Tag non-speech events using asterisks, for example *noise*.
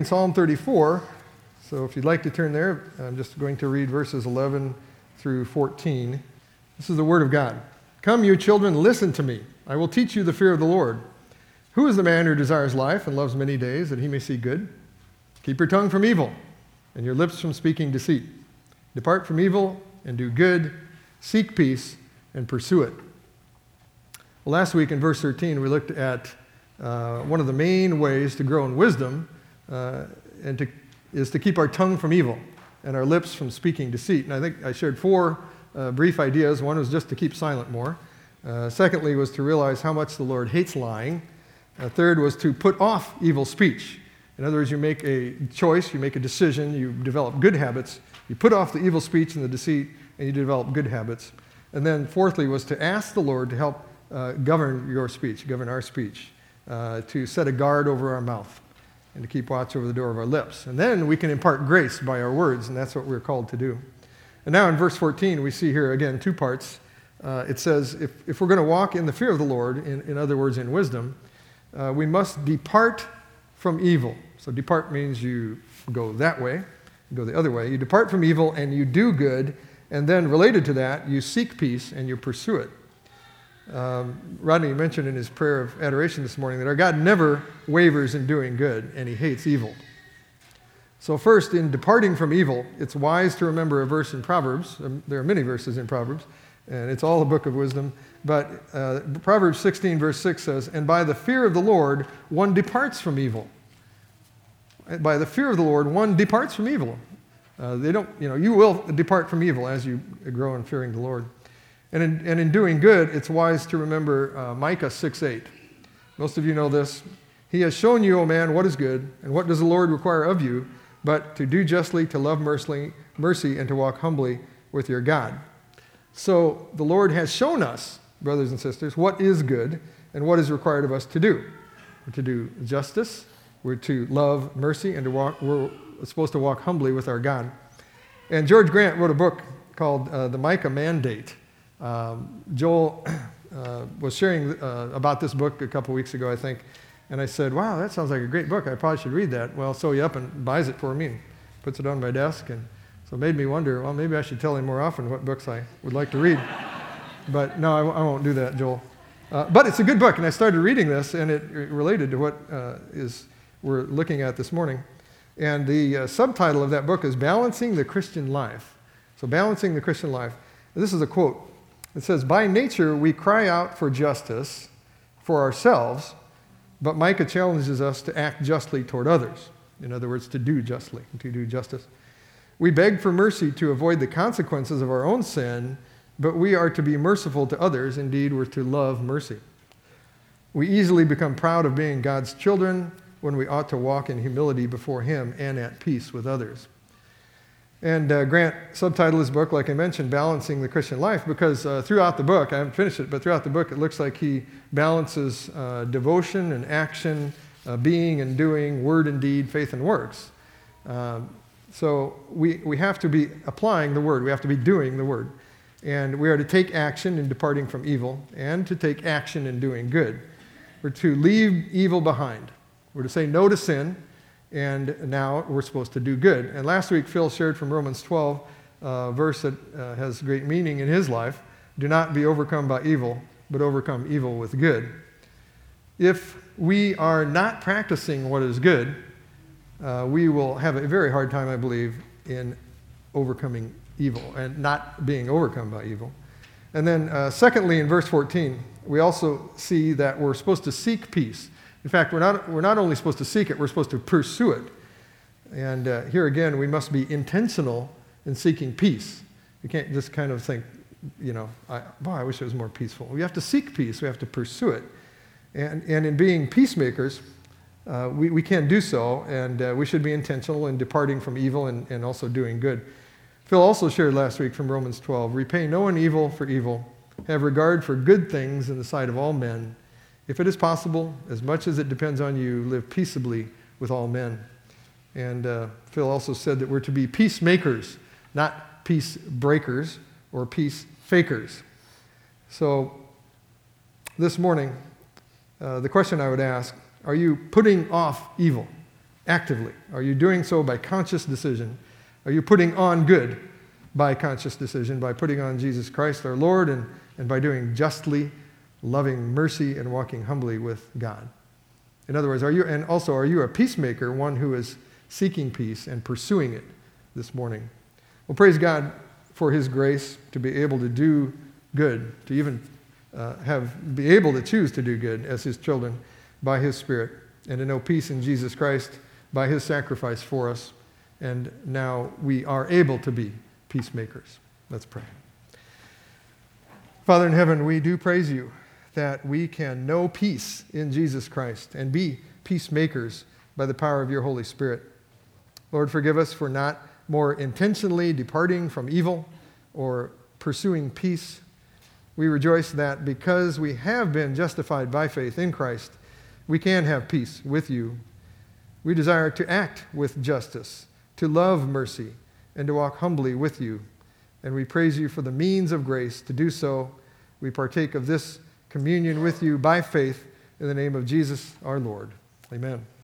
In Psalm 34, so if you'd like to turn there, I'm just going to read verses 11 through 14. This is the Word of God. Come, you children, listen to me. I will teach you the fear of the Lord. Who is the man who desires life and loves many days that he may see good? Keep your tongue from evil and your lips from speaking deceit. Depart from evil and do good. Seek peace and pursue it. Well, last week in verse 13, we looked at uh, one of the main ways to grow in wisdom uh, and to, is to keep our tongue from evil and our lips from speaking deceit. And I think I shared four uh, brief ideas. One was just to keep silent more. Uh, secondly, was to realize how much the Lord hates lying. Uh, third was to put off evil speech. In other words, you make a choice, you make a decision, you develop good habits, you put off the evil speech and the deceit, and you develop good habits. And then, fourthly, was to ask the Lord to help uh, govern your speech, govern our speech, uh, to set a guard over our mouth and to keep watch over the door of our lips. And then we can impart grace by our words, and that's what we're called to do. And now in verse 14, we see here again two parts. Uh, it says, if, if we're going to walk in the fear of the Lord, in, in other words, in wisdom, uh, we must depart from evil. So depart means you go that way, go the other way. You depart from evil and you do good, and then related to that, you seek peace and you pursue it. Um, Rodney mentioned in his prayer of adoration this morning that our God never wavers in doing good and he hates evil. So, first, in departing from evil, it's wise to remember a verse in Proverbs. Um, there are many verses in Proverbs, and it's all a book of wisdom. But uh, Proverbs 16, verse 6 says, And by the fear of the Lord, one departs from evil. By the fear of the Lord, one departs from evil. Uh, they don't, you know, you will depart from evil as you grow in fearing the Lord. And in, and in doing good, it's wise to remember uh, Micah 6 8. Most of you know this. He has shown you, O man, what is good, and what does the Lord require of you, but to do justly, to love mercy, mercy, and to walk humbly with your God. So the Lord has shown us, brothers and sisters, what is good and what is required of us to do. We're to do justice, we're to love mercy, and to walk, we're supposed to walk humbly with our God. And George Grant wrote a book called uh, The Micah Mandate. Um, Joel *clears throat* uh, was sharing uh, about this book a couple weeks ago, I think, and I said, Wow, that sounds like a great book. I probably should read that. Well, so he up and buys it for me and puts it on my desk. And so it made me wonder, well, maybe I should tell him more often what books I would like to read. *laughs* but no, I w- I won't do that, Joel. Uh, but it's a good book, and I started reading this, and it, it related to what uh, is we're looking at this morning. And the uh, subtitle of that book is Balancing the Christian Life. So, Balancing the Christian Life. This is a quote it says, By nature, we cry out for justice for ourselves, but Micah challenges us to act justly toward others. In other words, to do justly, to do justice. We beg for mercy to avoid the consequences of our own sin, but we are to be merciful to others. Indeed, we're to love mercy. We easily become proud of being God's children when we ought to walk in humility before Him and at peace with others. And uh, Grant subtitled his book, like I mentioned, Balancing the Christian Life, because uh, throughout the book, I haven't finished it, but throughout the book, it looks like he balances uh, devotion and action, uh, being and doing, word and deed, faith and works. Um, so we, we have to be applying the word, we have to be doing the word. And we are to take action in departing from evil and to take action in doing good. We're to leave evil behind. We're to say no to sin and now we're supposed to do good. And last week, Phil shared from Romans 12, a uh, verse that uh, has great meaning in his life do not be overcome by evil, but overcome evil with good. If we are not practicing what is good, uh, we will have a very hard time, I believe, in overcoming evil and not being overcome by evil. And then, uh, secondly, in verse 14, we also see that we're supposed to seek peace. In fact, we're not, we're not only supposed to seek it, we're supposed to pursue it. And uh, here again, we must be intentional in seeking peace. You can't just kind of think, you know, I, boy, I wish it was more peaceful. We have to seek peace, we have to pursue it. And, and in being peacemakers, uh, we, we can do so, and uh, we should be intentional in departing from evil and, and also doing good. Phil also shared last week from Romans 12 repay no one evil for evil, have regard for good things in the sight of all men if it is possible, as much as it depends on you, live peaceably with all men. And uh, Phil also said that we're to be peacemakers, not peace breakers or peace fakers. So, this morning, uh, the question I would ask are you putting off evil actively? Are you doing so by conscious decision? Are you putting on good by conscious decision, by putting on Jesus Christ our Lord, and, and by doing justly, loving mercy, and walking humbly with God? In other words, are you, and also, are you a peacemaker, one who is seeking peace and pursuing it this morning? Well, praise God for His grace to be able to do good, to even uh, have be able to choose to do good as His children by His Spirit, and to know peace in Jesus Christ by His sacrifice for us. And now we are able to be peacemakers. Let's pray. Father in heaven, we do praise you that we can know peace in Jesus Christ and be peacemakers by the power of your Holy Spirit. Lord, forgive us for not more intentionally departing from evil or pursuing peace. We rejoice that because we have been justified by faith in Christ, we can have peace with you. We desire to act with justice, to love mercy, and to walk humbly with you. And we praise you for the means of grace to do so. We partake of this communion with you by faith in the name of Jesus our Lord. Amen.